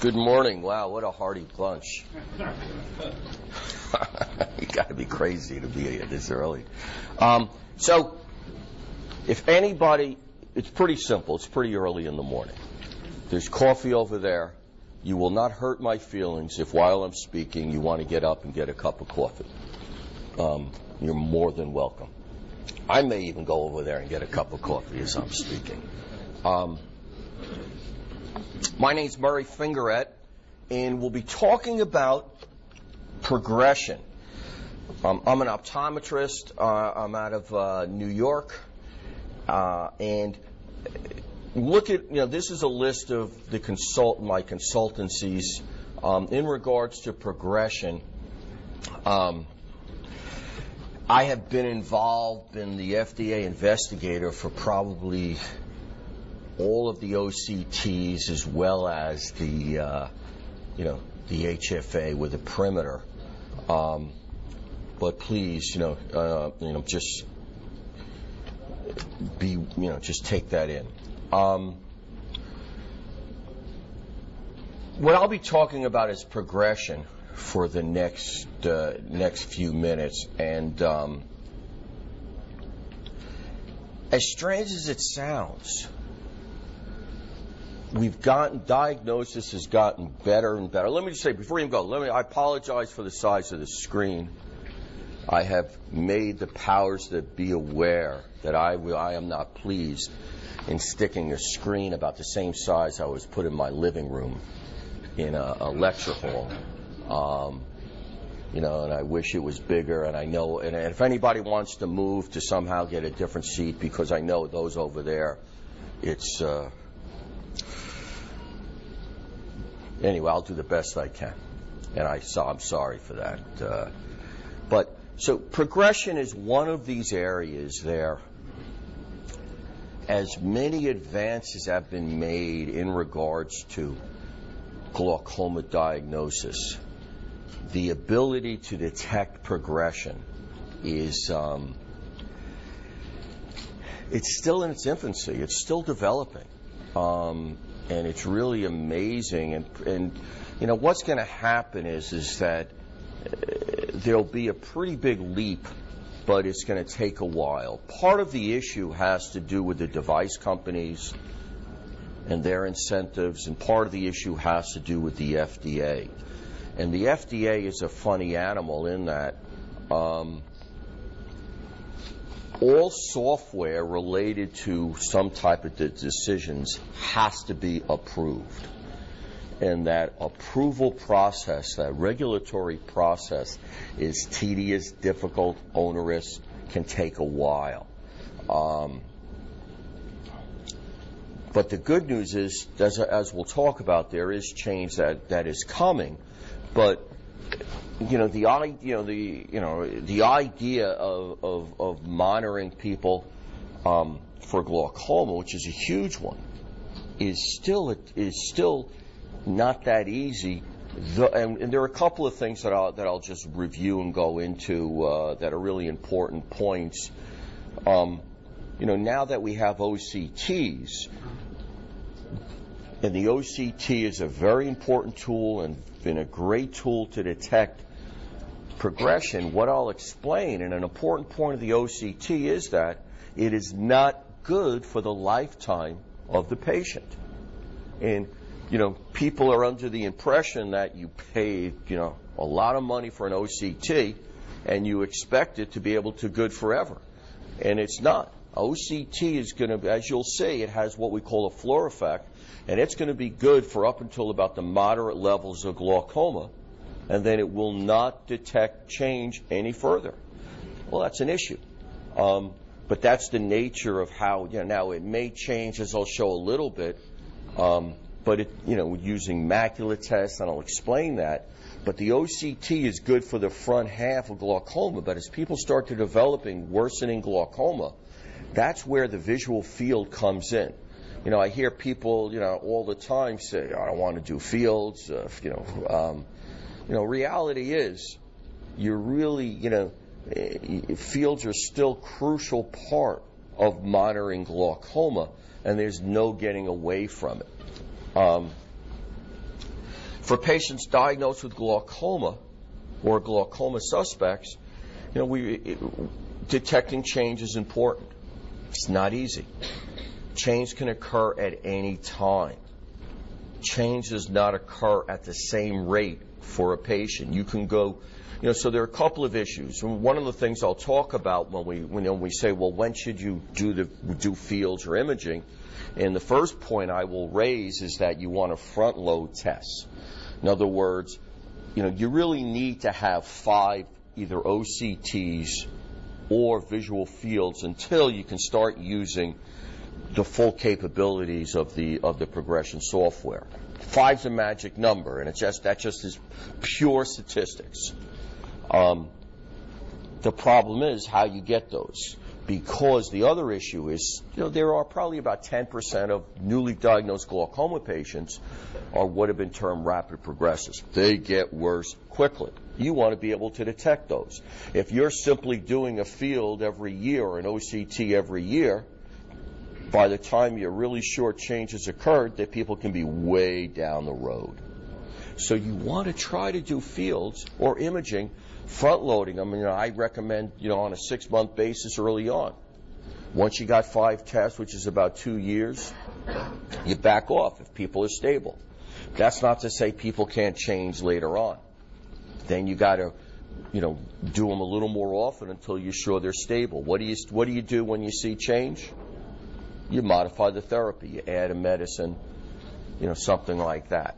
Good morning. Wow, what a hearty bunch. you got to be crazy to be here this early. Um, so, if anybody, it's pretty simple. It's pretty early in the morning. There's coffee over there. You will not hurt my feelings if while I'm speaking you want to get up and get a cup of coffee. Um, you're more than welcome. I may even go over there and get a cup of coffee as I'm speaking. Um, my name's Murray Fingeret, and we'll be talking about progression. Um, I'm an optometrist. Uh, I'm out of uh, New York, uh, and look at you know this is a list of the consult my consultancies um, in regards to progression. Um, I have been involved in the FDA investigator for probably all of the OCTs as well as the, uh, you know, the HFA with the perimeter. Um, but please, you know, uh, you know, just be, you know, just take that in. Um, what I'll be talking about is progression for the next uh, next few minutes, and um, as strange as it sounds, we've gotten diagnosis has gotten better and better. Let me just say before you go, let me I apologize for the size of the screen. I have made the powers that be aware that I I am not pleased in sticking a screen about the same size I was put in my living room in a, a lecture hall. Um, you know, and I wish it was bigger. And I know, and if anybody wants to move to somehow get a different seat, because I know those over there, it's. Uh, anyway, I'll do the best I can, and I I'm sorry for that. Uh, but so progression is one of these areas there. As many advances have been made in regards to glaucoma diagnosis, the ability to detect progression is um, it's still in its infancy. It's still developing. Um, and it's really amazing. And, and you know what's going to happen is is that uh, there'll be a pretty big leap, but it's going to take a while. Part of the issue has to do with the device companies and their incentives, and part of the issue has to do with the FDA. And the FDA is a funny animal in that. Um, all software related to some type of de- decisions has to be approved. And that approval process, that regulatory process, is tedious, difficult, onerous, can take a while. Um, but the good news is, as, as we'll talk about, there is change that, that is coming. But you know the you know the you know the idea of of, of monitoring people um, for glaucoma, which is a huge one, is still is still not that easy. The, and, and, there are a couple of things that I'll that I'll just review and go into uh, that are really important points. Um, you know, now that we have OCTs, and the OCT is a very important tool and been a great tool to detect progression, what I'll explain, and an important point of the OCT is that it is not good for the lifetime of the patient. And, you know, people are under the impression that you paid, you know, a lot of money for an OCT and you expect it to be able to good forever. And it's not. OCT is going to, as you'll see, it has what we call a floor effect, and it's going to be good for up until about the moderate levels of glaucoma and then it will not detect change any further. Well, that's an issue. Um, but that's the nature of how, you know, now it may change as I'll show a little bit, um, but it, you know, using macula tests, and I'll explain that. But the OCT is good for the front half of glaucoma, but as people start to developing worsening glaucoma, that's where the visual field comes in. You know, I hear people, you know, all the time say, I don't want to do fields, uh, you know, um, you know, reality is you're really, you know, eh, fields are still crucial part of monitoring glaucoma, and there's no getting away from it. Um, For patients diagnosed with glaucoma or glaucoma suspects, you know, we, it, detecting change is important. It's not easy. Change can occur at any time. Change does not occur at the same rate for a patient. You can go, you know, so there are a couple of issues. One of the things I'll talk about when we, when, we say, well, when should you do the, do fields or imaging? And the first point I will raise is that you want to front load tests. In other words, you know, you really need to have five either OCTs or visual fields until you can start using the full capabilities of the of the progression software. Five's a magic number, and it's just that just is pure statistics. Um, the problem is how you get those, because the other issue is, you know, there are probably about 10% of newly diagnosed glaucoma patients are what have been termed rapid progressors. They get worse quickly. You want to be able to detect those. If you're simply doing a field every year or an OCT every year, by the time you're really sure change has occurred, that people can be way down the road. So you want to try to do fields or imaging, front loading them. You know, I recommend, you know, on a six month basis early on. Once you got five tests, which is about two years, you back off if people are stable. That's not to say people can't change later on. Then you got to, you know, do them a little more often until you're sure they're stable. What do you What do you do when you see change? You modify the therapy. You add a medicine, you know, something like that.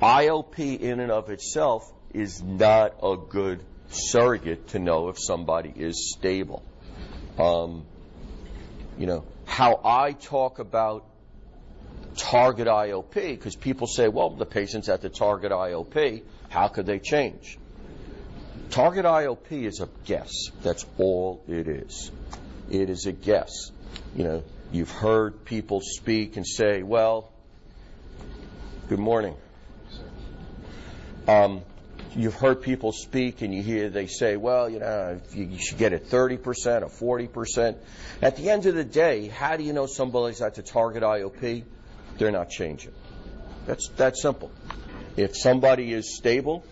IOP in and of itself is not a good surrogate to know if somebody is stable. Um, you know, how I talk about target IOP, because people say, well, the patient's at the target IOP, how could they change? Target IOP is a guess. That's all it is. It is a guess. You know, you've heard people speak and say, well, good morning. Um, you've heard people speak and you hear they say, well, you know, you should get it 30% or 40%. At the end of the day, how do you know somebody's at the target IOP? They're not changing. That's that simple. If somebody is stable,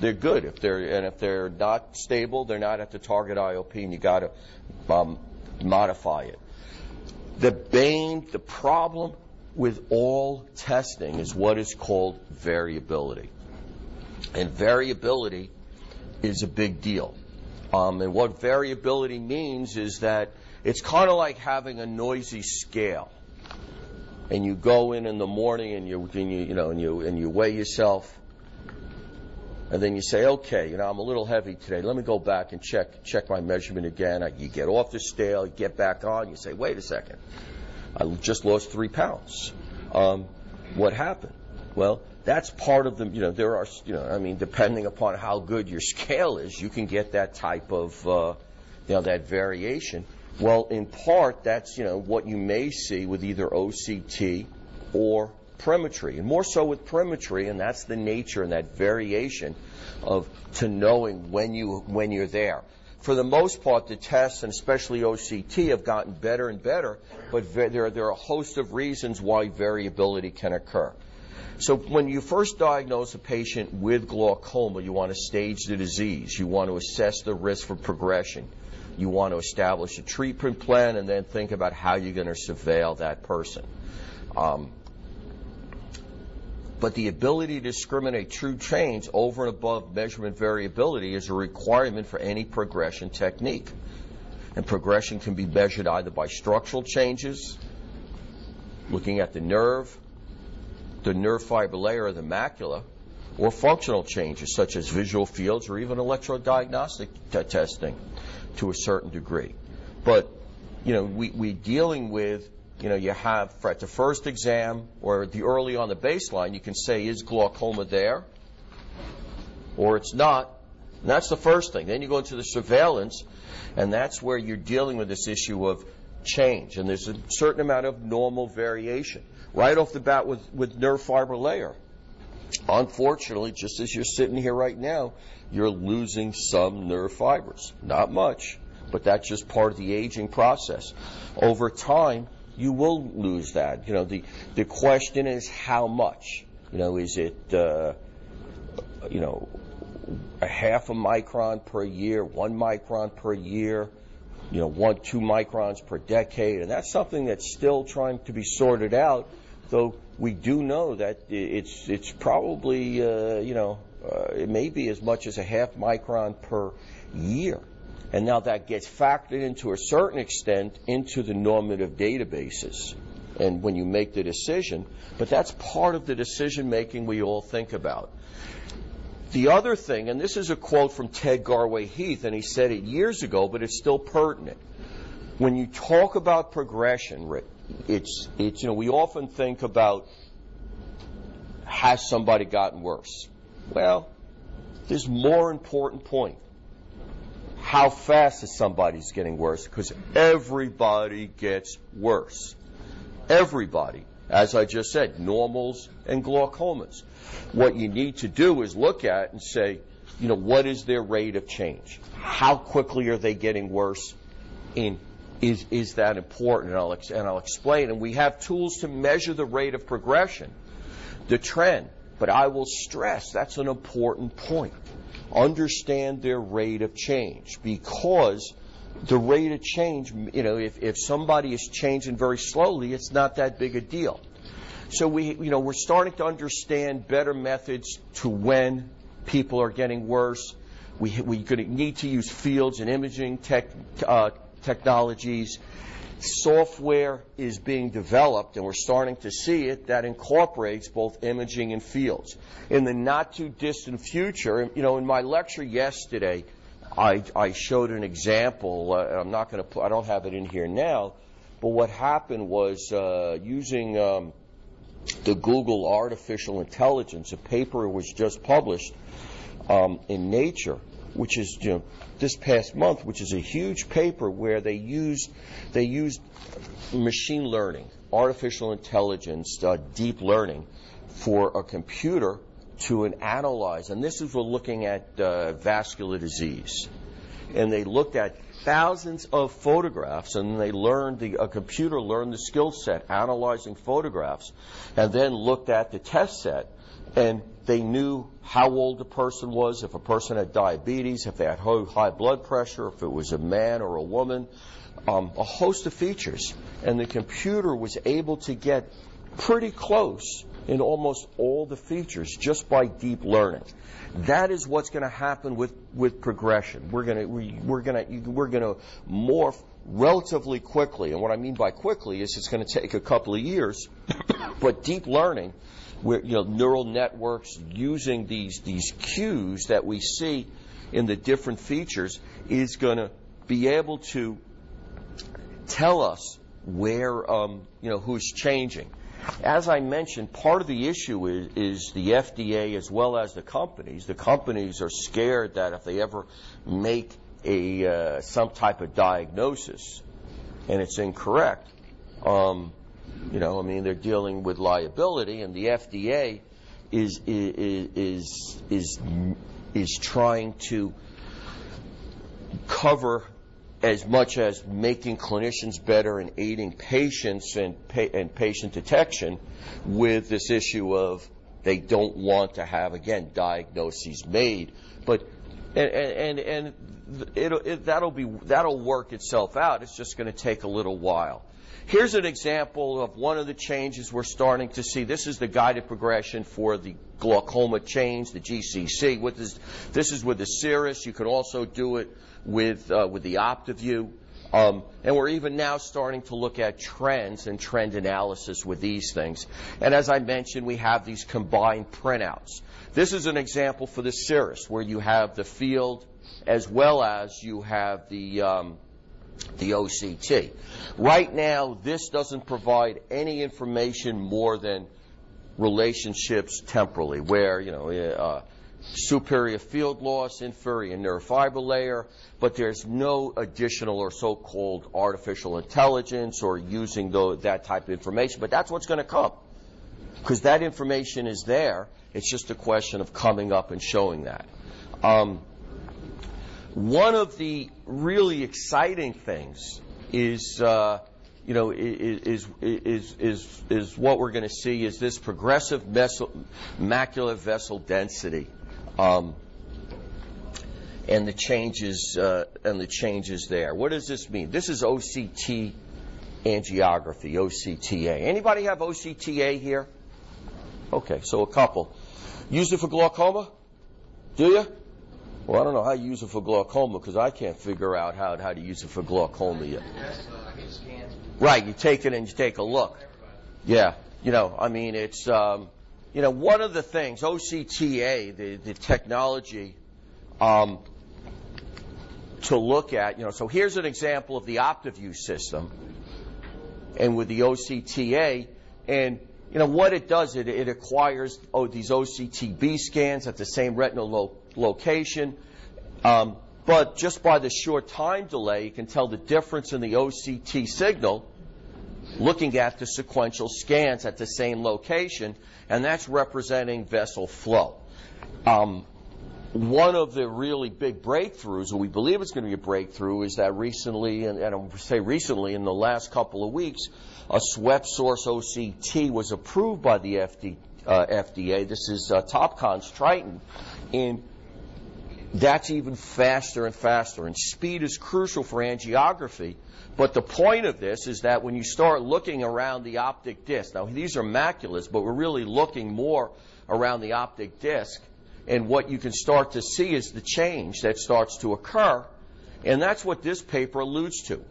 they're good. If they're and if they're not stable, they're not at the target IOP, and you got to um, modify it. The bane, the problem with all testing is what is called variability. And variability is a big deal. Um, and what variability means is that it's kind of like having a noisy scale. And you go in in the morning and you, and you, you know, and you, and you weigh yourself. And then you say, okay, you know, I'm a little heavy today. Let me go back and check, check my measurement again. You get off the scale, you get back on, you say, wait a second. I just lost three pounds. Um, what happened? Well, that's part of the, you know, there are, you know, I mean, depending upon how good your scale is, you can get that type of, uh, you know, that variation. Well, in part, that's, you know, what you may see with either OCT or perimetry, and more so with perimetry, and that's the nature and that variation of to knowing when you when you're there. For the most part, the tests and especially OCT have gotten better and better, but there there are a host of reasons why variability can occur. So when you first diagnose a patient with glaucoma, you want to stage the disease. You want to assess the risk for progression. You want to establish a treatment plan and then think about how you're going to surveil that person. Um, but the ability to discriminate true change over and above measurement variability is a requirement for any progression technique. And progression can be measured either by structural changes, looking at the nerve, the nerve fiber layer of the macula, or functional changes such as visual fields or even electrodiagnostic t- testing to a certain degree. But, you know, we, we dealing with, you know, you have at the first exam or the early on the baseline, you can say, is glaucoma there? Or it's not. And that's the first thing. Then you go into the surveillance, and that's where you're dealing with this issue of change. And there's a certain amount of normal variation. Right off the bat with, with nerve fiber layer. Unfortunately, just as you're sitting here right now, you're losing some nerve fibers. Not much, but that's just part of the aging process. Over time, you will lose that. You know, the, the question is how much? You know, is it, uh, you know, a half a micron per year, one micron per year, you know, one, two microns per decade, and that's something that's still trying to be sorted out. Though we do know that it's it's probably uh, you know uh, it may be as much as a half micron per year, and now that gets factored into a certain extent into the normative databases, and when you make the decision, but that's part of the decision making we all think about. The other thing, and this is a quote from Ted Garway Heath, and he said it years ago, but it's still pertinent. When you talk about progression, it's, it's, you know, we often think about has somebody gotten worse? Well, there's more important point. How fast is somebody's getting worse? Because everybody gets worse. Everybody. As I just said, normals and glaucomas. What you need to do is look at and say, you know, what is their rate of change? How quickly are they getting worse? And is, is that important? And I'll, and I'll explain. And we have tools to measure the rate of progression, the trend. But I will stress that's an important point. Understand their rate of change because the rate of change, you know, if, if somebody is changing very slowly, it's not that big a deal. So we, you know, we're starting to understand better methods to when people are getting worse. We, we could need to use fields and imaging tech, uh, technologies. Software is being developed, and we're starting to see it, that incorporates both imaging and fields. In the not too distant future, you know, in my lecture yesterday, I, I showed an example. Uh, I'm not going to. I don't have it in here now. But what happened was uh, using um, the Google artificial intelligence. A paper was just published um, in Nature, which is you know this past month, which is a huge paper where they used they used machine learning, artificial intelligence, uh, deep learning for a computer to an analyze. And this is we're looking at uh, vascular disease, and they looked at thousands of photographs, and they learned the a computer learned the skill set analyzing photographs, and then looked at the test set, and they knew how old the person was, if a person had diabetes, if they had high blood pressure, if it was a man or a woman, um, a host of features, and the computer was able to get pretty close in almost all the features just by deep learning. That is what's going to happen with, with progression. We're going to we, we're going to we're going to morph relatively quickly, and what I mean by quickly is it's going to take a couple of years, but deep learning, where you know neural networks using these these cues that we see in the different features is going to be able to tell us where um, you know who's changing. As I mentioned, part of the issue is, is, the FDA as well as the companies. The companies are scared that if they ever make a uh, some type of diagnosis and it's incorrect, um, you know, I mean, they're dealing with liability, and the FDA is is is is, is trying to cover as much as making clinicians better and aiding patients and, pa- and patient detection with this issue of they don't want to have again diagnoses made. But and and and it'll, it, that'll be that'll work itself out. It's just going to take a little while. Here's an example of one of the changes we're starting to see. This is the guided progression for the glaucoma change the GCC with this this is with the Cirrus you can also do it with uh, with the Optovue. Um, and we're even now starting to look at trends and trend analysis with these things. And as I mentioned, we have these combined printouts. This is an example for the Cirrus, where you have the field as well as you have the um, the OCT. Right now, this doesn't provide any information more than relationships temporally, where you know uh, superior field loss, inferior nerve fiber layer, but there's no additional or so-called artificial intelligence or using the, that type of information. But that's what's going to come because that information is there. It's just a question of coming up and showing that. Um, one of the really exciting things is, uh, you know, is, is, is, is, what we're going to see is this progressive macular vessel density Um, and the changes uh, and the changes there. What does this mean? This is OCT angiography, OCTA. Anybody have OCTA here? Okay, so a couple. Use it for glaucoma? Do you? Well, I don't know how you use it for glaucoma because I can't figure out how, how to use it for glaucoma yet. Right, you take it and you take a look. Yeah, you know, I mean, it's, um, you know, one of the things, OCTA, the, the technology, um, to look at, you know, so here's an example of the Optovue system and with the OCTA, and you know what it does, it, it acquires oh, these OCTB scans at the same retinal lo- location, um, but just by the short time delay, you can tell the difference in the OCT signal looking at the sequential scans at the same location, and that's representing vessel flow. Um, one of the really big breakthroughs, or we believe it's going to be a breakthrough, is that recently, and, and I say recently, in the last couple of weeks, a swept source OCT was approved by the FD, uh, FDA. This is uh, Topcon's Triton, and that's even faster and faster. And speed is crucial for angiography. But the point of this is that when you start looking around the optic disc, now these are maculas, but we're really looking more around the optic disc and what you can start to see is the change that starts to occur. And that's what this paper alludes to.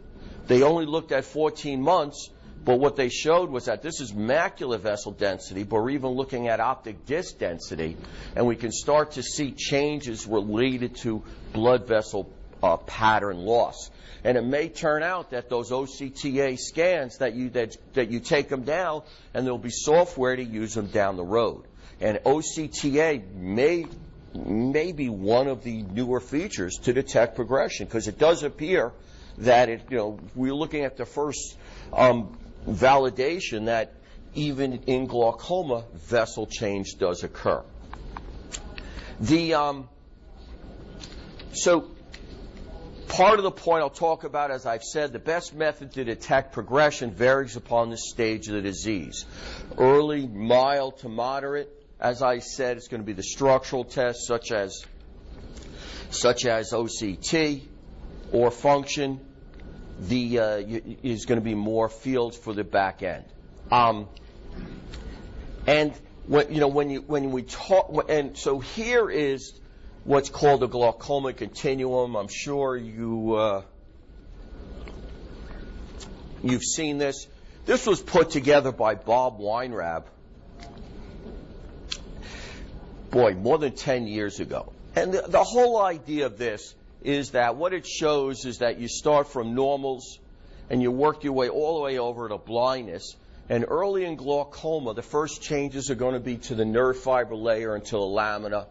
They only looked at 14 months, but what they showed was that this is macular vessel density, but we're even looking at optic disc density, and we can start to see changes related to blood vessel uh, pattern loss. And it may turn out that those OCTA scans that you that, that you take them down, and there'll be software to use them down the road. And OCTA may, may be one of the newer features to detect progression because it does appear that it, you know, we're looking at the first um, validation that even in glaucoma, vessel change does occur. The um, so part of the point I'll talk about, as I've said, the best method to detect progression varies upon the stage of the disease. Early, mild to moderate, as I said, it's going to be the structural tests such as such as OCT or function. The uh, is going to be more fields for the back end. Um, and when, you know when you when we talk and so here is what's called a glaucoma continuum. I'm sure you uh, you've seen this. This was put together by Bob Weinreb boy, more than 10 years ago. And the, the whole idea of this is that what it shows is that you start from normals and you work your way all the way over to blindness. And early in glaucoma, the first changes are going to be to the nerve fiber layer and to the lamina.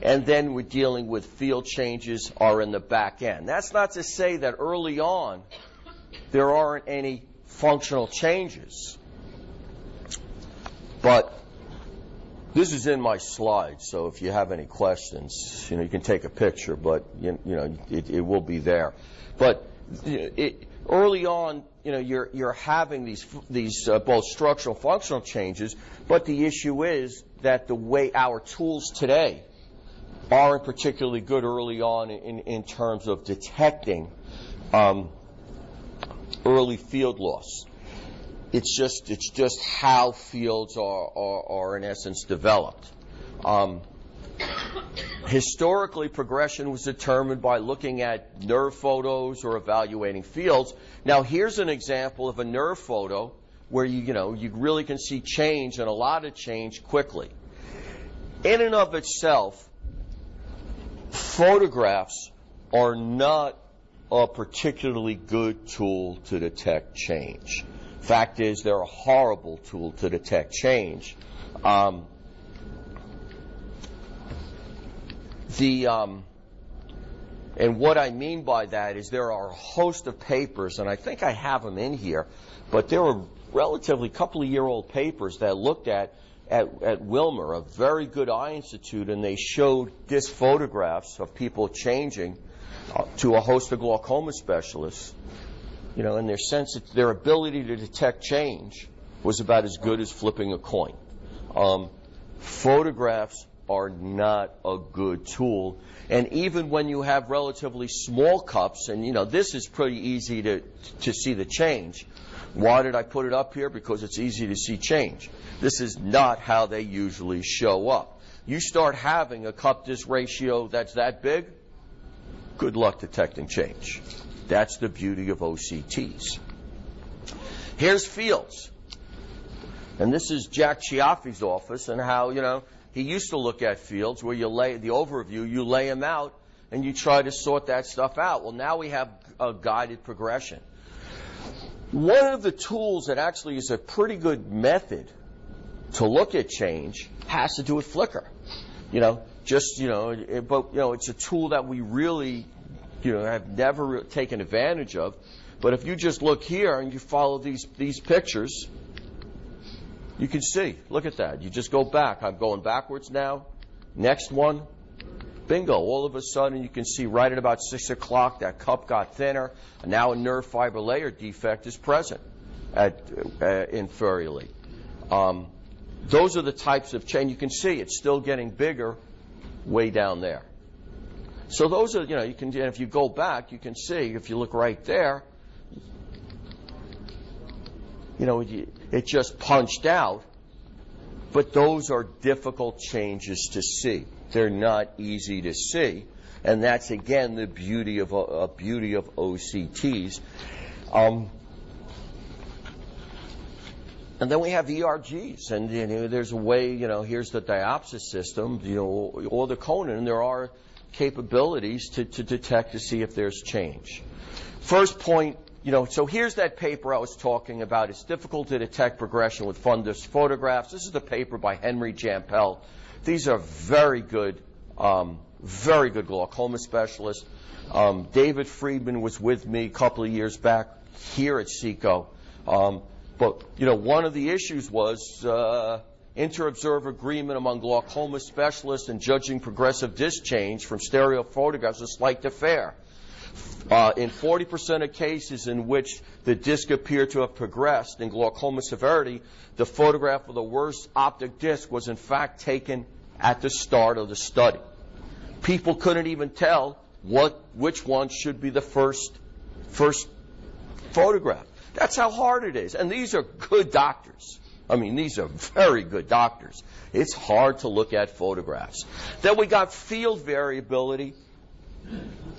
And then we're dealing with field changes are in the back end. That's not to say that early on there aren't any functional changes. But this is in my slides, so if you have any questions, you know, you can take a picture, but you, you know, it, it, will be there. But it, early on, you know, you're you're having these these uh, both structural functional changes, but the issue is that the way our tools today aren't particularly good early on in, in terms of detecting um, early field loss. It's just it's just how fields are are, are in essence developed. Um, historically, progression was determined by looking at nerve photos or evaluating fields. Now, here's an example of a nerve photo where you you know you really can see change and a lot of change quickly. In and of itself, photographs are not a particularly good tool to detect change. Fact is, they're a horrible tool to detect change. Um, the um, and what I mean by that is there are a host of papers, and I think I have them in here, but there were relatively couple of year old papers that looked at at, at Wilmer, a very good eye institute, and they showed disc photographs of people changing uh, to a host of glaucoma specialists you know, and their sense, their ability to detect change was about as good as flipping a coin. Um, photographs are not a good tool. And even when you have relatively small cups, and you know, this is pretty easy to, to see the change. Why did I put it up here? Because it's easy to see change. This is not how they usually show up. You start having a cup disc ratio that's that big, good luck detecting change. That's the beauty of OCTs. Here's Fields. And this is Jack Cioffi's office and how, you know, he used to look at fields where you lay the overview, you lay them out and you try to sort that stuff out. Well, now we have a guided progression. One of the tools that actually is a pretty good method to look at change has to do with flicker. You know, just, you know, it, but, you know, it's a tool that we really, you know, have never taken advantage of. But if you just look here and you follow these, these pictures, you can see. Look at that. You just go back. I'm going backwards now. Next one. Bingo. All of a sudden, you can see right at about 6 o'clock that cup got thinner. And now a nerve fiber layer defect is present at, uh, inferiorly. Um, those are the types of change. You can see it's still getting bigger way down there. So those are, you know, you can, if you go back, you can see, if you look right there, you know, it just punched out. But those are difficult changes to see. They're not easy to see. And that's again the beauty of a, beauty of OCTs. Um, and then we have ERGs, and you know, there's a way. You know, here's the Diopsys system. You know, or the Konan. There are capabilities to, to detect to see if there's change. First point you know, so here's that paper I was talking about. It's difficult to detect progression with fundus photographs. This is the paper by Henry Jampel. These are very good, um, very good glaucoma specialists. Um, David Friedman was with me a couple of years back here at SECO. Um, but, you know, one of the issues was uh, inter-observer agreement among glaucoma specialists in judging progressive disc change from stereo photographs a slight affair. Uh, in 40% of cases in which the disc appeared to have progressed in glaucoma severity, the photograph of the worst optic disc was in fact taken at the start of the study. People couldn't even tell what which one should be the first first photograph. That's how hard it is. And these are good doctors. I mean, these are very good doctors. It's hard to look at photographs. Then we got field variability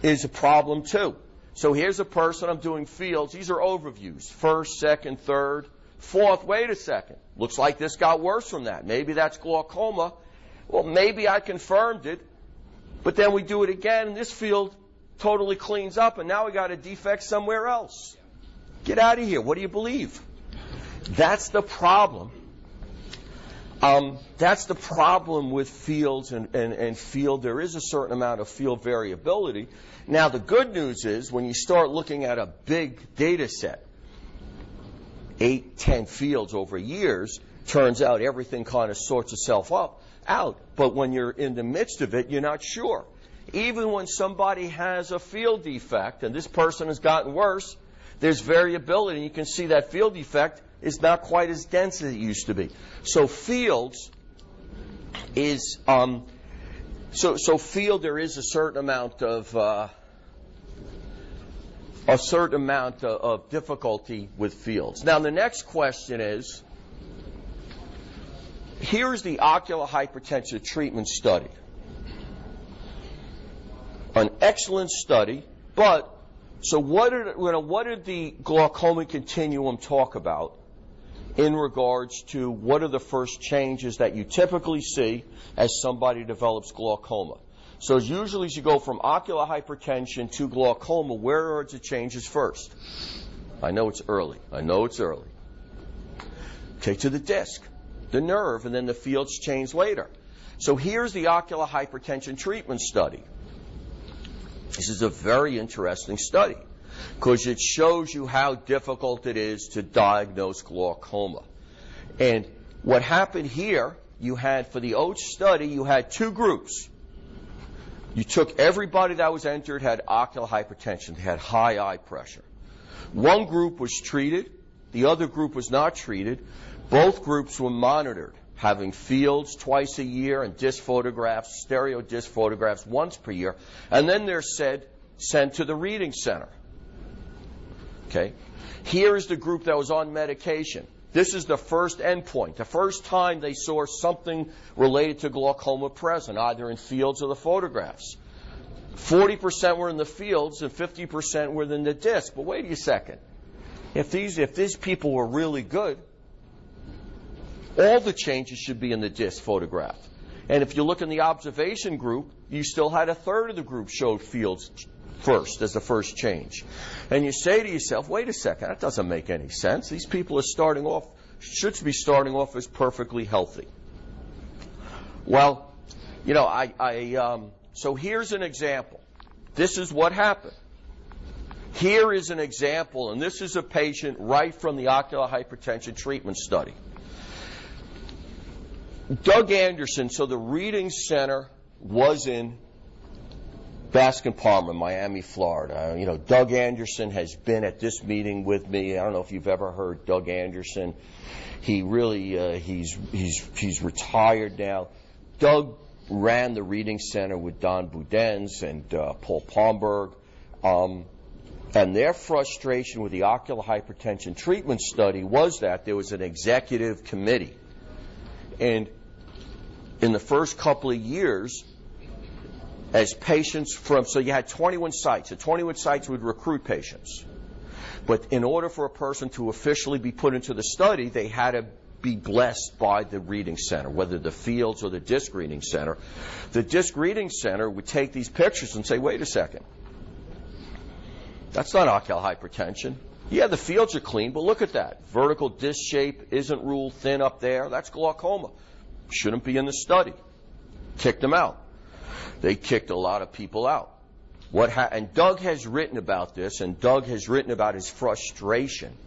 is a problem too. So here's a person, I'm doing fields. These are overviews. First, second, third, fourth. Wait a second. Looks like this got worse from that. Maybe that's glaucoma. Well, maybe I confirmed it, but then we do it again and this field totally cleans up and now we got a defect somewhere else. Get out of here. What do you believe? That's the problem um, that's the problem with fields and, and, and field. There is a certain amount of field variability. Now, the good news is when you start looking at a big data set, eight, ten fields over years, turns out everything kind of sorts itself up out. But when you're in the midst of it, you're not sure. Even when somebody has a field defect and this person has gotten worse, there's variability. You can see that field defect is not quite as dense as it used to be. So fields is um, so so field there is a certain amount of uh, a certain amount of, of difficulty with fields. Now the next question is here's the ocular hypertension treatment study. An excellent study, but so what did, you know, what did the glaucoma continuum talk about? In regards to what are the first changes that you typically see as somebody develops glaucoma. So usually as you go from ocular hypertension to glaucoma, where are the changes first? I know it's early. I know it's early. Take to the disc, the nerve, and then the fields change later. So here's the ocular hypertension treatment study. This is a very interesting study because it shows you how difficult it is to diagnose glaucoma. And what happened here, you had for the OHTS study, you had two groups. You took everybody that was entered had ocular hypertension, they had high eye pressure. One group was treated, the other group was not treated. Both groups were monitored. having fields twice a year and disc photographs, stereo disc photographs once per year, and then they're said, sent to the reading center. Okay? Here is the group that was on medication. This is the first endpoint, the first time they saw something related to glaucoma present, either in fields or the photographs. 40% were in the fields and 50% were in the disc. But wait a second. If these, if these people were really good, all the changes should be in the disc photograph. And if you look in the observation group, you still had a third of the group showed fields first as the first change. And you say to yourself, wait a second, that doesn't make any sense. These people are starting off, should be starting off as perfectly healthy. Well, you know, I, I um, so here's an example. This is what happened. Here is an example, and this is a patient right from the ocular hypertension treatment study. Doug Anderson, so the reading center was in Bascom Palmer, Miami, Florida. You know, Doug Anderson has been at this meeting with me. I don't know if you've ever heard Doug Anderson. He really, uh, he's, he's, he's retired now. Doug ran the reading center with Don Budenz and uh, Paul Palmberg. Um, and their frustration with the ocular hypertension treatment study was that there was an executive committee. And in the first couple of years, as patients from, so you had 21 sites. The 21 sites would recruit patients. But in order for a person to officially be put into the study, they had to be blessed by the reading center, whether the fields or the disc reading center. The disc reading center would take these pictures and say, wait a second. That's not ocular hypertension. Yeah, the fields are clean, but look at that. Vertical disc shape isn't ruled thin up there. That's glaucoma. Shouldn't be in the study. Kicked them out. They kicked a lot of people out. What ha- and Doug has written about this, and Doug has written about his frustration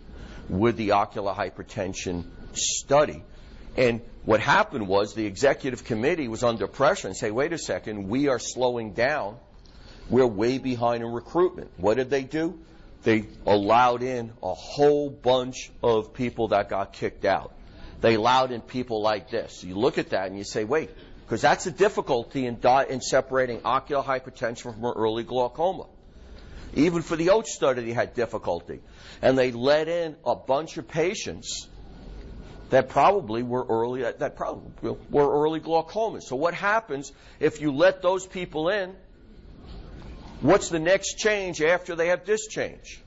with the ocular hypertension study. And what happened was the executive committee was under pressure and say, wait a second, we are slowing down. We're way behind in recruitment. What did they do? They allowed in a whole bunch of people that got kicked out. They allowed in people like this. You look at that and you say, wait, because that's the difficulty in, di- in separating ocular hypertension from early glaucoma. Even for the OHTS study, they had difficulty. And they let in a bunch of patients that probably were early that probably were early glaucomas. So what happens if you let those people in? What's the next change after they have this change?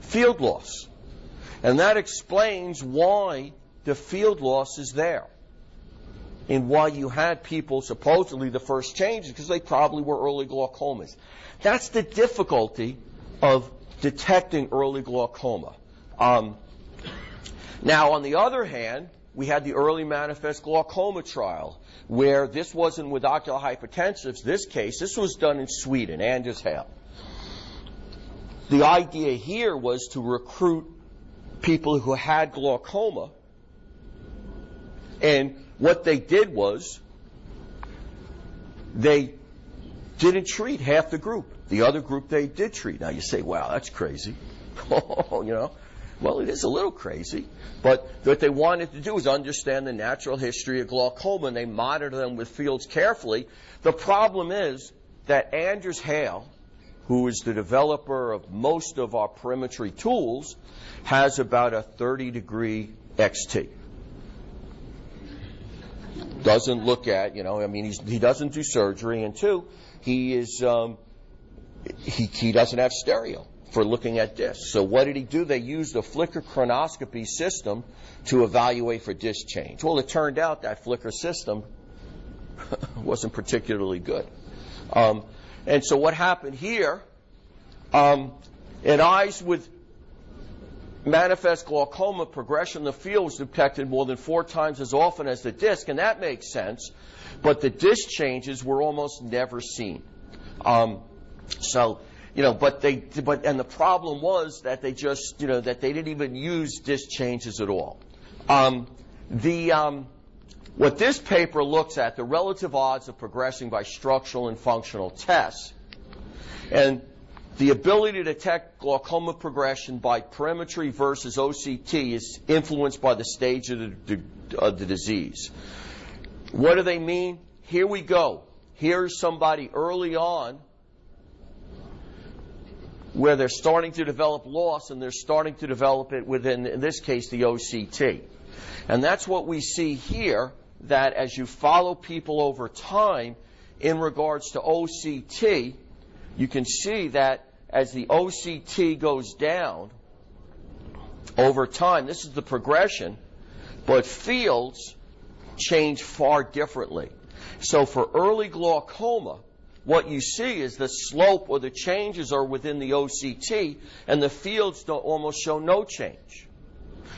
Field loss. And that explains why the field loss is there. And why you had people supposedly the first changes because they probably were early glaucomas. That's the difficulty of detecting early glaucoma. Um, now, on the other hand, we had the early manifest glaucoma trial, where this wasn't with ocular hypertensives. This case, this was done in Sweden, Anders Heijl. The idea here was to recruit people who had glaucoma, and what they did was they didn't treat half the group. The other group they did treat. Now you say, wow, that's crazy. you know, well, it is a little crazy, but what they wanted to do is understand the natural history of glaucoma, and they monitor them with fields carefully. The problem is that Anders Heijl, who is the developer of most of our perimetry tools, has about a 30 degree XT. Doesn't look at, you know, I mean, he doesn't do surgery, and two, he is, um, he, he doesn't have stereo for looking at discs. So what did he do? They used a flicker chronoscopy system to evaluate for disc change. Well, it turned out that flicker system wasn't particularly good. Um, and so what happened here, um, in eyes with manifest glaucoma, progression the field was detected more than four times as often as the disc, and that makes sense, but the disc changes were almost never seen. Um, so you know, but they, but, and the problem was that they just, you know, that they didn't even use disc changes at all. Um, the, um, what this paper looks at, the relative odds of progressing by structural and functional tests, and the ability to detect glaucoma progression by perimetry versus OCT is influenced by the stage of the, of the disease. What do they mean? Here we go. Here's somebody early on where they're starting to develop loss and they're starting to develop it within, in this case, the OCT. And that's what we see here, that as you follow people over time in regards to OCT, you can see that as the OCT goes down over time, this is the progression, but fields change far differently. So for early glaucoma, what you see is the slope or the changes are within the OCT, and the fields don't almost show no change.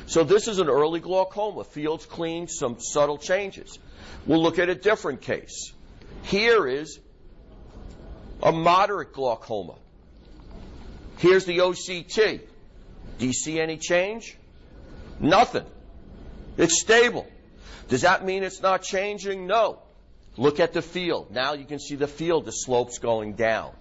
So this is an early glaucoma. Fields clean, some subtle changes. We'll look at a different case. Here is a moderate glaucoma. Here's the OCT. Do you see any change? Nothing. It's stable. Does that mean it's not changing? No. Look at the field. Now you can see the field, the slope's going down.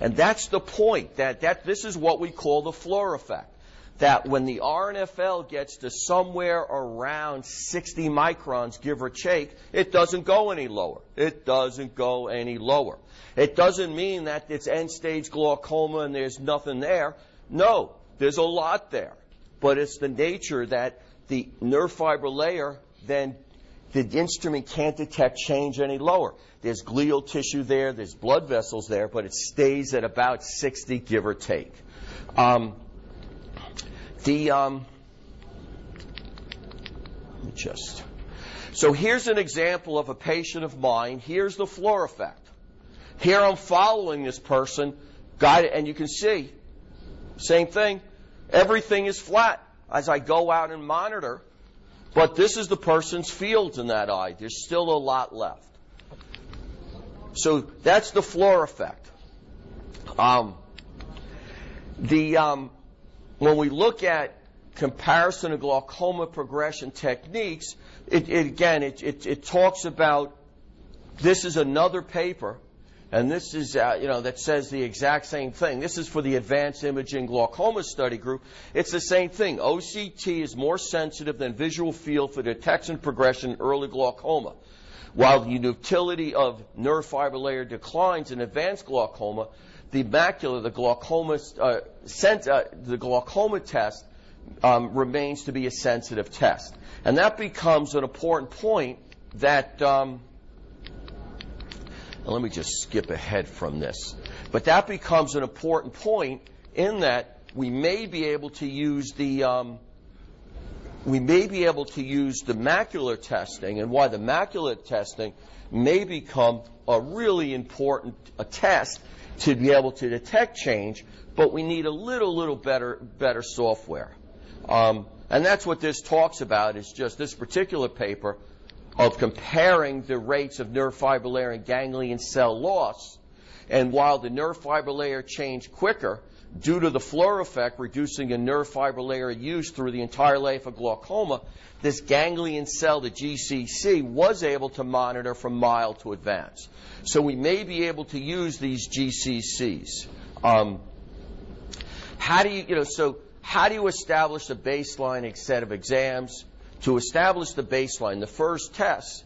And that's the point that, that this is what we call the floor effect. That when the RNFL gets to somewhere around 60 microns, give or take, it doesn't go any lower. It doesn't go any lower. It doesn't mean that it's end stage glaucoma and there's nothing there. No, there's a lot there. But it's the nature that the nerve fiber layer then the instrument can't detect change any lower. There's glial tissue there, there's blood vessels there, but it stays at about 60, give or take. Um, the um, just so here's an example of a patient of mine. Here's the floor effect. Here I'm following this person, guided, and you can see, same thing. Everything is flat as I go out and monitor, but this is the person's fields in that eye. There's still a lot left. So that's the floor effect. Um, the um, when we look at comparison of glaucoma progression techniques, it, it again it, it, it talks about this is another paper and this is, uh, you know, that says the exact same thing. This is for the Advanced Imaging Glaucoma Study Group. It's the same thing. OCT is more sensitive than visual field for detection progression in early glaucoma. While the utility of nerve fiber layer declines in advanced glaucoma, the macula, the glaucoma, uh, sent, uh, the glaucoma test um, remains to be a sensitive test. And that becomes an important point that um, let me just skip ahead from this. But that becomes an important point in that we may be able to use the um, we may be able to use the macular testing and why the macular testing may become a really important a test to be able to detect change, but we need a little, little better, better software. Um, and that's what this talks about is just this particular paper of comparing the rates of nerve fiber layer and ganglion cell loss. And while the nerve fiber layer changed quicker, due to the floor effect reducing a nerve fiber layer use through the entire life of glaucoma, this ganglion cell, the GCC, was able to monitor from mild to advanced. So we may be able to use these GCCs. Um, how do you, you know, so how do you establish a baseline set of exams? to establish the baseline, the first test,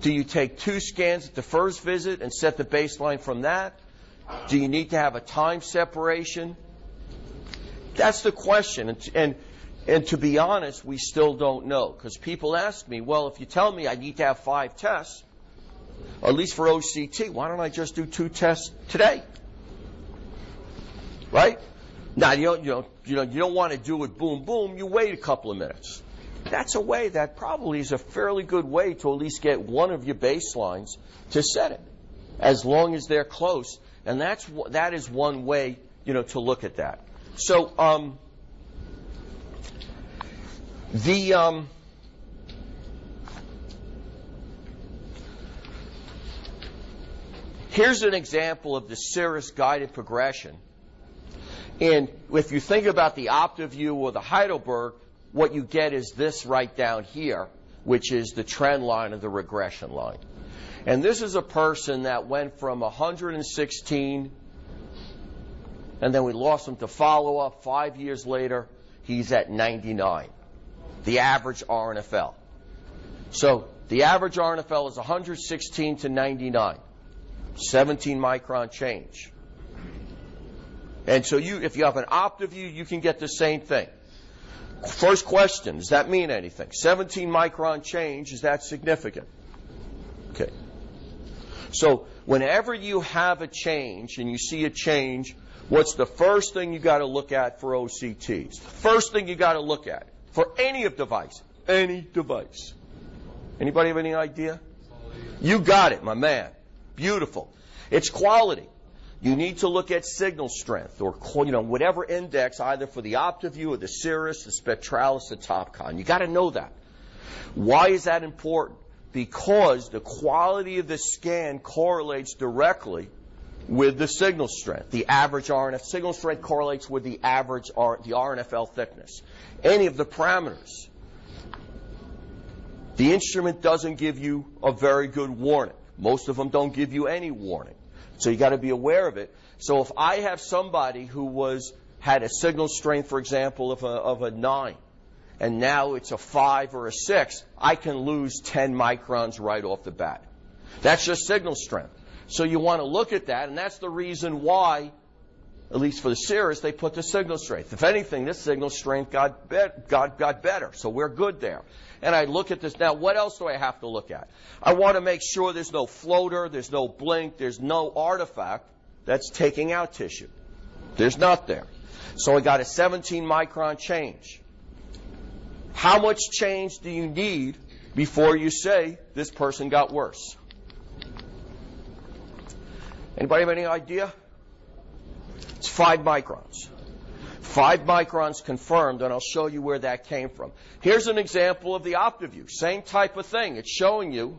do you take two scans at the first visit and set the baseline from that? Do you need to have a time separation? That's the question. And, and, and to be honest, we still don't know because people ask me, well, if you tell me I need to have five tests, at least for OCT, why don't I just do two tests today? Right? Now you don't, you know, you know, you don't want to do it boom boom. You wait a couple of minutes that's a way that probably is a fairly good way to at least get one of your baselines to set it, as long as they're close. And that's that is one way, you know, to look at that. So um, the um, here's an example of the Cirrus guided progression. And if you think about the Optovue or the Heidelberg, what you get is this right down here, which is the trend line of the regression line. And this is a person that went from 116, and then we lost him to follow up. Five years later, he's at 99, the average RNFL. So the average RNFL is 116 to 99, 17 micron change. And so you, if you have an Optovue, you can get the same thing. First question, does that mean anything? 17 micron change, is that significant? Okay. So whenever you have a change and you see a change, what's the first thing you got to look at for OCTs? First thing you got to look at for any of device, any device. Anybody have any idea? You got it, my man. Beautiful. It's quality. You need to look at signal strength or you know whatever index, either for the Optovue or the Cirrus, the Spectralis, the Topcon. You got to know that. Why is that important? Because the quality of the scan correlates directly with the signal strength. The average RNF signal strength correlates with the average R, the RNFL thickness. Any of the parameters. The instrument doesn't give you a very good warning. Most of them don't give you any warning. So you got to be aware of it. So if I have somebody who was had a signal strength, for example, of a, of a nine, and now it's a five or a six, I can lose 10 microns right off the bat. That's just signal strength. So you want to look at that, and that's the reason why, at least for the Cirrus, they put the signal strength. If anything, this signal strength got, be- got, got better, so we're good there and I look at this. Now, what else do I have to look at? I want to make sure there's no floater, there's no blink, there's no artifact that's taking out tissue. There's not there. So I got a 17 micron change. How much change do you need before you say this person got worse? Anybody have any idea? It's five microns. Five microns confirmed, and I'll show you where that came from. Here's an example of the Optovue. Same type of thing. It's showing you.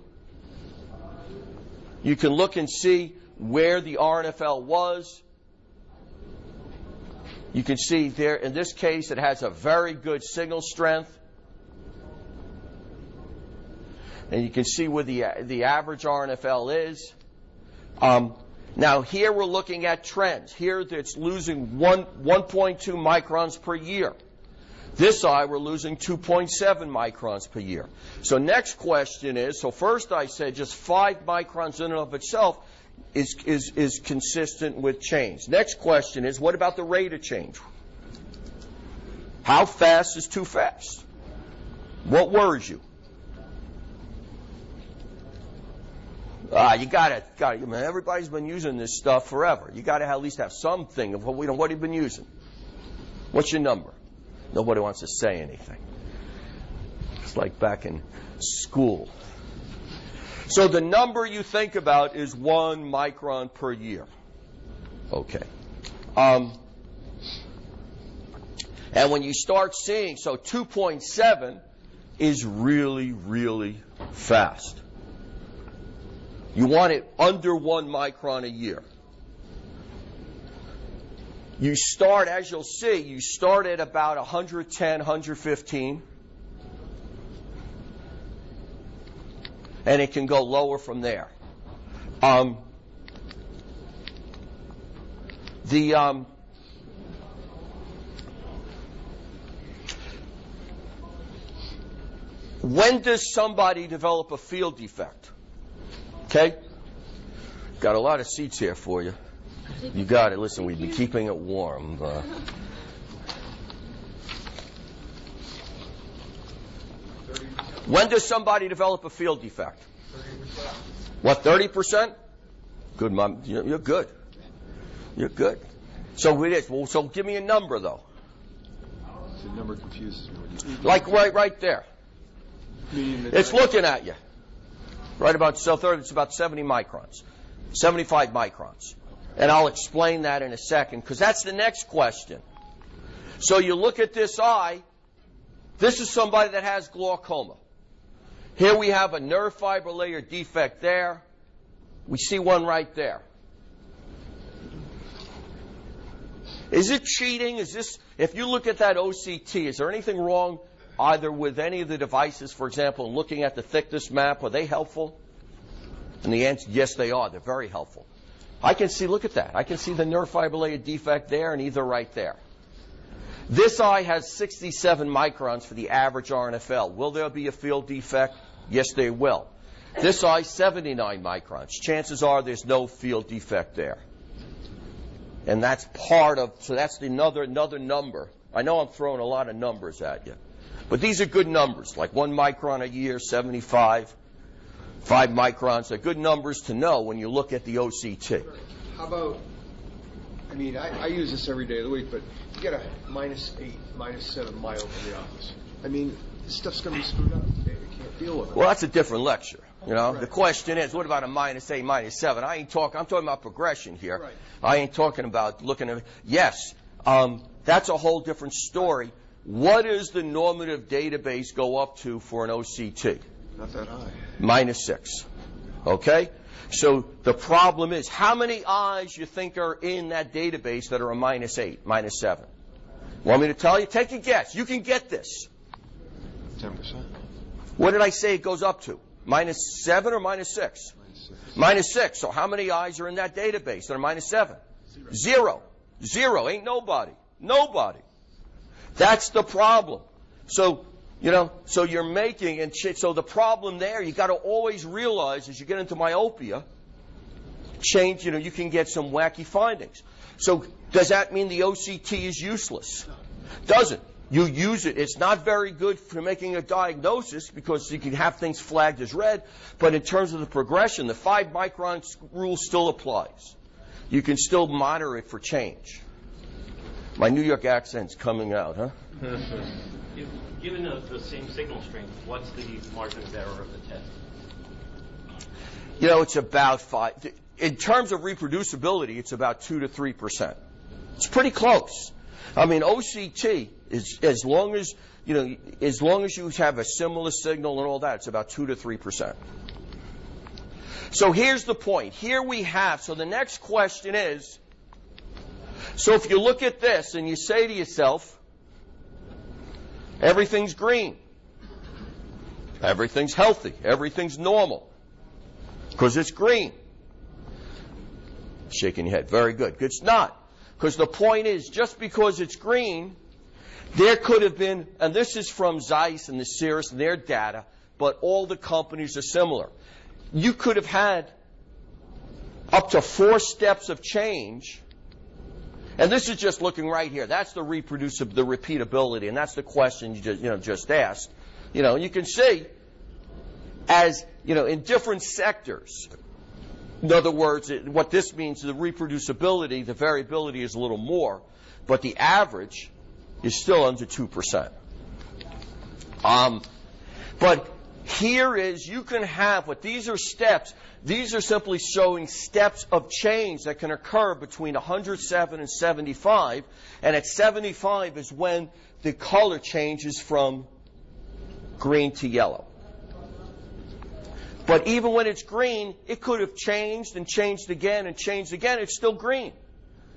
You can look and see where the RNFL was. You can see there, in this case, it has a very good signal strength. And you can see where the, the average RNFL is. Um, now here we're looking at trends. Here it's losing 1, 1.2 microns per year. This eye we're losing 2.7 microns per year. So next question is, so first I said just 5 microns in and of itself is, is, is consistent with change. Next question is, what about the rate of change? How fast is too fast? What worries you? Uh, you gotta, gotta, everybody's been using this stuff forever. You gotta at least have something of what we know, what you've been using. What's your number? Nobody wants to say anything. It's like back in school. So the number you think about is one micron per year. Okay. Um, and when you start seeing, so 2.7 is really, really fast. You want it under one micron a year. You start, as you'll see, you start at about 110, 115. And it can go lower from there. Um, the um, when does somebody develop a field defect? Okay? Got a lot of seats here for you. You got it. Listen, we've been keeping it warm. Uh, when does somebody develop a field defect? 30%. What, 30%? Good, mom. You're good. You're good. So it is. Well, so give me a number, though. The number confuses me. Like right, right there. It's looking at you. Right about third, it's about 70 microns, 75 microns, and I'll explain that in a second because that's the next question. So you look at this eye. This is somebody that has glaucoma. Here we have a nerve fiber layer defect there. We see one right there. Is it cheating? Is this, if you look at that OCT, is there anything wrong either with any of the devices, for example, looking at the thickness map, are they helpful? And the answer, yes, they are. They're very helpful. I can see, look at that. I can see the nerve fiber layer defect there and either right there. This eye has 67 microns for the average RNFL. Will there be a field defect? Yes, they will. This eye, 79 microns. Chances are there's no field defect there. And that's part of, so that's another, another number. I know I'm throwing a lot of numbers at you. But these are good numbers, like one micron a year, 75, five microns. They're good numbers to know when you look at the OCT. How about, I mean, I, I use this every day of the week, but you get a minus eight, minus seven mile from the office. I mean, this stuff's going to be screwed up. They, they can't deal with it. Well, that's a different lecture. You know, Right. the question is, what about a minus eight, minus seven? I ain't talking. I'm talking about progression here. Right. I ain't talking about looking at. Yes, um, that's a whole different story. What does the normative database go up to for an OCT? Not that high. Minus six. Okay. So the problem is, how many eyes you think are in that database that are a minus eight, minus seven? Want me to tell you? Take a guess. You can get this. Ten percent. What did I say it goes up to? Minus seven or minus six? Minus six. Minus six. So how many eyes are in that database that are minus seven? Zero. Zero. Zero. Ain't nobody. Nobody. That's the problem. So, you know, so you're making, and shit, so the problem there, you got to always realize as you get into myopia, change, you know, you can get some wacky findings. So does that mean the OCT is useless? Doesn't. You use it. It's not very good for making a diagnosis because you can have things flagged as red, but in terms of the progression, the five micron rule still applies. You can still monitor it for change. My New York accent's coming out, huh? Given the, the same signal strength, what's the margin of error of the test? You know, it's about five. In terms of reproducibility, it's about two to three percent. It's pretty close. I mean, OCT is as long as you know, as long as you have a similar signal and all that, it's about two to three percent. So here's the point. Here we have. So the next question is. So if you look at this and you say to yourself, everything's green, everything's healthy, everything's normal. Because it's green. Shaking your head. Very good. It's not. Because the point is, just because it's green, there could have been, and this is from Zeiss and the Cirrus and their data, but all the companies are similar. You could have had up to four steps of change. And this is just looking right here. That's the reproducibility, the repeatability, and that's the question you just, you know, just asked. You know, you can see as, you know, in different sectors. In other words, it, what this means, is the reproducibility, the variability is a little more, but the average is still under 2%. Um, but here is, you can have what these are steps. These are simply showing steps of change that can occur between 107 and 75. And at 75 is when the color changes from green to yellow. But even when it's green, it could have changed and changed again and changed again. It's still green.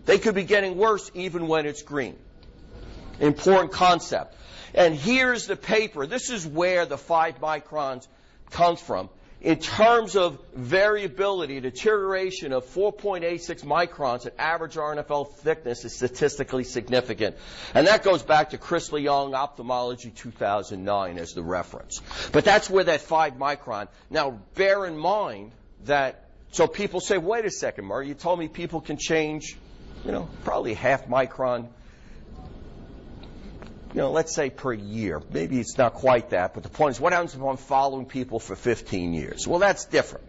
They could be getting worse even when it's green. Important concept. And here's the paper. This is where the five microns comes from. In terms of variability, deterioration of 4.86 microns at average RNFL thickness is statistically significant. And that goes back to Chris Leung, Ophthalmology 2009 as the reference. But that's where that 5 micron. Now, bear in mind that, so people say, wait a second, Murray, you told me people can change, you know, probably half micron you know, let's say per year. Maybe it's not quite that, but the point is, what happens if I'm following people for 15 years? Well, that's different.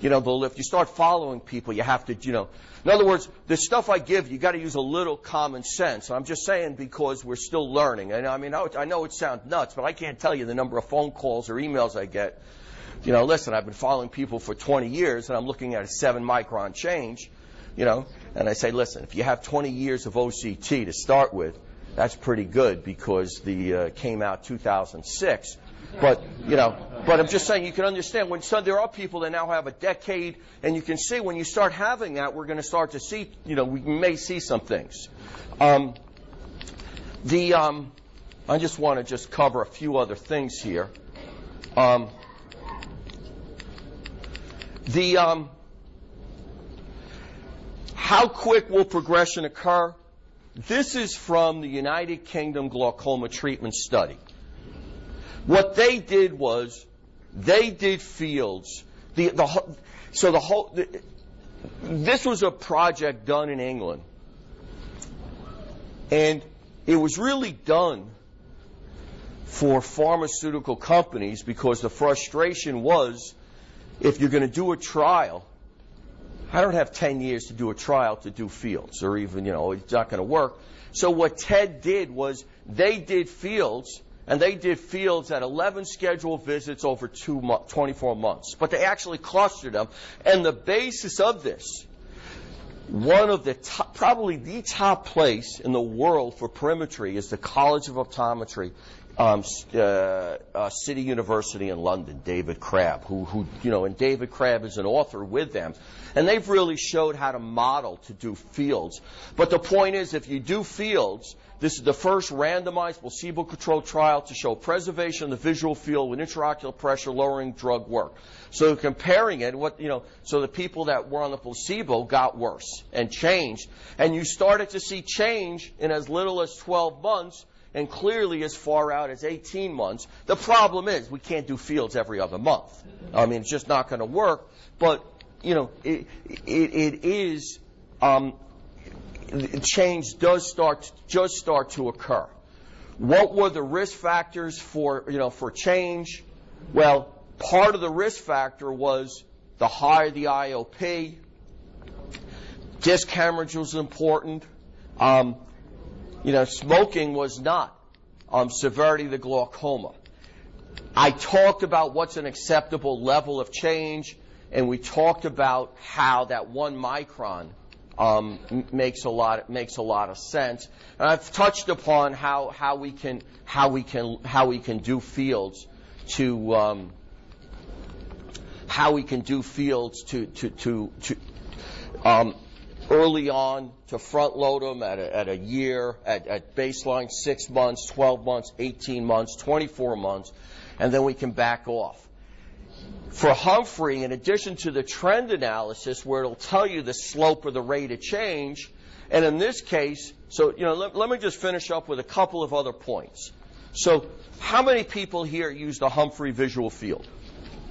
You know, if you start following people, you have to, you know, in other words, the stuff I give you, got to use a little common sense. I'm just saying because we're still learning. And I mean, I know it sounds nuts, but I can't tell you the number of phone calls or emails I get. You know, listen, I've been following people for 20 years, and I'm looking at a seven micron change. You know, and I say, listen, if you have 20 years of OCT to start with, that's pretty good because the uh, came out 2006. But you know, but I'm just saying you can understand when some, there are people that now have a decade, and you can see when you start having that, we're going to start to see, you know, we may see some things. Um, the um, I just want to just cover a few other things here. Um, the um, how quick will progression occur? This is from the United Kingdom Glaucoma Treatment Study. What they did was they did fields. The, the, so the whole, the, this was a project done in England. And it was really done for pharmaceutical companies because the frustration was if you're going to do a trial, I don't have 10 years to do a trial to do fields, or even, you know, it's not going to work. So what TED did was they did fields, and they did fields at 11 scheduled visits over two mo- 24 months. But they actually clustered them. And the basis of this, one of the top, probably the top place in the world for perimetry is the College of Optometry um, uh, uh, City University in London, David Crabb, who, who, you know, and David Crabb is an author with them. And they've really showed how to model to do fields. But the point is, if you do fields, this is the first randomized placebo-controlled trial to show preservation of the visual field with intraocular pressure lowering drug work. So comparing it, what you know, so the people that were on the placebo got worse and changed, and you started to see change in as little as 12 months and clearly as far out as 18 months. The problem is we can't do fields every other month. I mean, it's just not going to work. But you know, it, it, it is um, change does start does start to occur. What were the risk factors for you know for change? Well, part of the risk factor was the higher the IOP. Disc hemorrhage was important. Um, you know, smoking was not um, severity of the glaucoma. I talked about what's an acceptable level of change, and we talked about how that one micron um, makes a lot makes a lot of sense. And I've touched upon how, how we can how we can how we can do fields to um, how we can do fields to to to, to um, early on to front load them at a, at a year, at, at baseline six months, 12 months, 18 months, 24 months, and then we can back off. For Humphrey, in addition to the trend analysis where it'll tell you the slope or the rate of change, and in this case, so, you know, let, let me just finish up with a couple of other points. So, how many people here use the Humphrey visual field?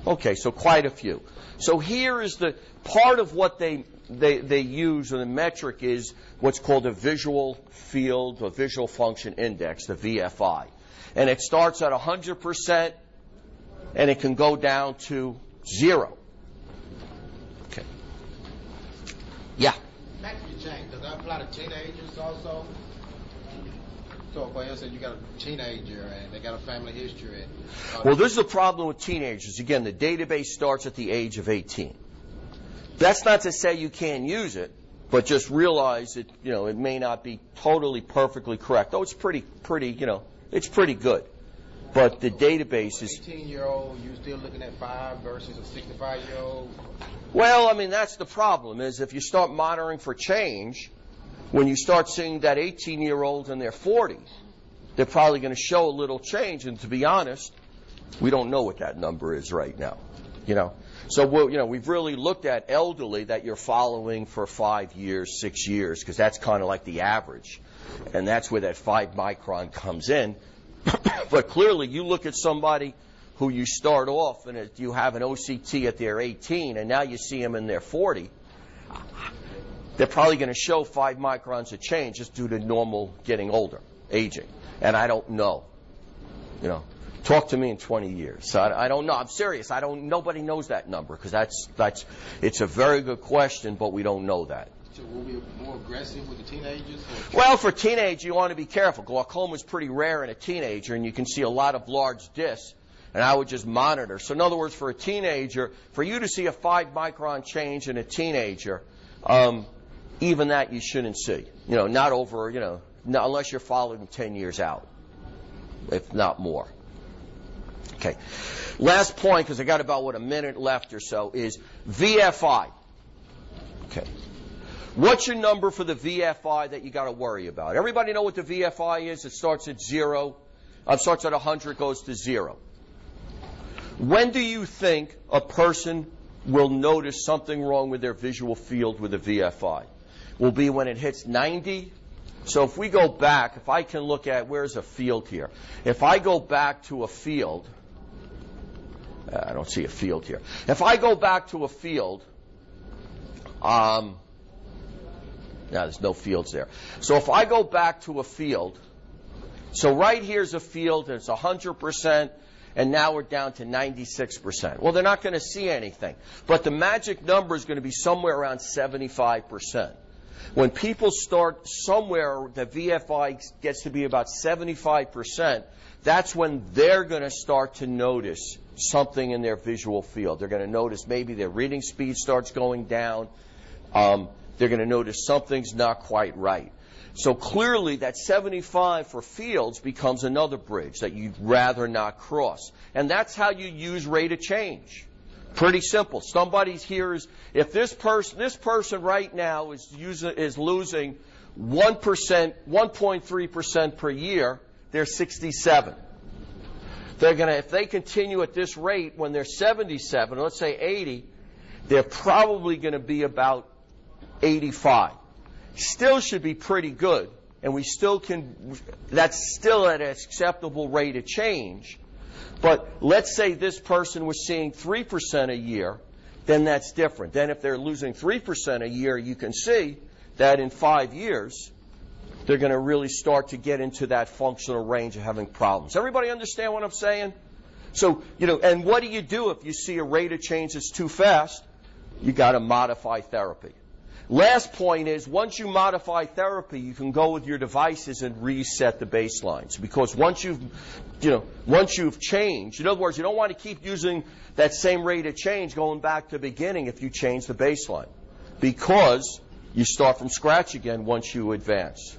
Okay, so quite a few. So here is the part of what they they, they use, or the metric is what's called a visual field or visual function index, the VFI. And it starts at 100% and it can go down to zero. Okay. Yeah. Maximum change, does that apply to teenagers also? So, for instance, you got a teenager and they got a family history. And, uh, Well, this is the problem with teenagers. Again, the database starts at the age of 18. That's not to say you can't use it, but just realize that, you know, it may not be totally perfectly correct. Though it's pretty, pretty, you know, it's pretty good. But the database is, 18 year old, you're still looking at five versus a 65 year old. well, I mean, that's the problem is if you start monitoring for change, when you start seeing that 18 year olds in their 40s, they're probably going to show a little change. And to be honest, we don't know what that number is right now. You know, so we'll, you know we've really looked at elderly that you're following for five years, six years, because that's kind of like the average, and that's where that five micron comes in. but clearly, you look at somebody who you start off and you have an OCT at their 18, and now you see them in their 40. They're probably going to show five microns of change just due to normal getting older, aging, and I don't know. You know, talk to me in 20 years. So I, I don't know. I'm serious. I don't. Nobody knows that number because that's that's. It's a very good question, but we don't know that. So, will we be more aggressive with the teenagers? Well, for teenage, you want to be careful. Glaucoma is pretty rare in a teenager, and you can see a lot of large discs. And I would just monitor. So, in other words, for a teenager, for you to see a five micron change in a teenager, um, even that you shouldn't see. You know, not over. You know, not, unless you're following them 10 years out, if not more. Okay. Last point, because I got about what a minute left or so, is VFI. Okay. What's your number for the VFI that you got to worry about? Everybody know what the VFI is? It starts at zero. Uh, starts at 100, goes to zero. When do you think a person will notice something wrong with their visual field with a VFI? Will be when it hits 90. So if we go back, if I can look at where's a field here? If I go back to a field Uh, I don't see a field here. If I go back to a field, um, now there's no fields there. So if I go back to a field, so right here's a field and it's 100%, and now we're down to 96%. Well, they're not going to see anything. But the magic number is going to be somewhere around 75%. When people start somewhere, the VFI gets to be about 75%, that's when they're going to start to notice something in their visual field. They're going to notice maybe their reading speed starts going down. Um, they're going to notice something's not quite right. So clearly, that 75 for fields becomes another bridge that you'd rather not cross. And that's how you use rate of change. Pretty simple. Somebody's here is, if this person, this person right now is using, is losing 1%, 1.3% per year, they're 67. They're gonna, if they continue at this rate when they're 77, let's say 80, they're probably gonna be about 85 still should be pretty good, and we still can, that's still at an acceptable rate of change. But let's say this person was seeing 3% a year, then that's different. Then if they're losing 3% a year, you can see that in five years, they're going to really start to get into that functional range of having problems. Everybody understand what I'm saying? So, you know, and what do you do if you see a rate of change that's too fast? You got to modify therapy. Last point is once you modify therapy, you can go with your devices and reset the baselines. Because once you've, you know, once you've changed, in other words, you don't want to keep using that same rate of change going back to the beginning if you change the baseline. Because you start from scratch again once you advance.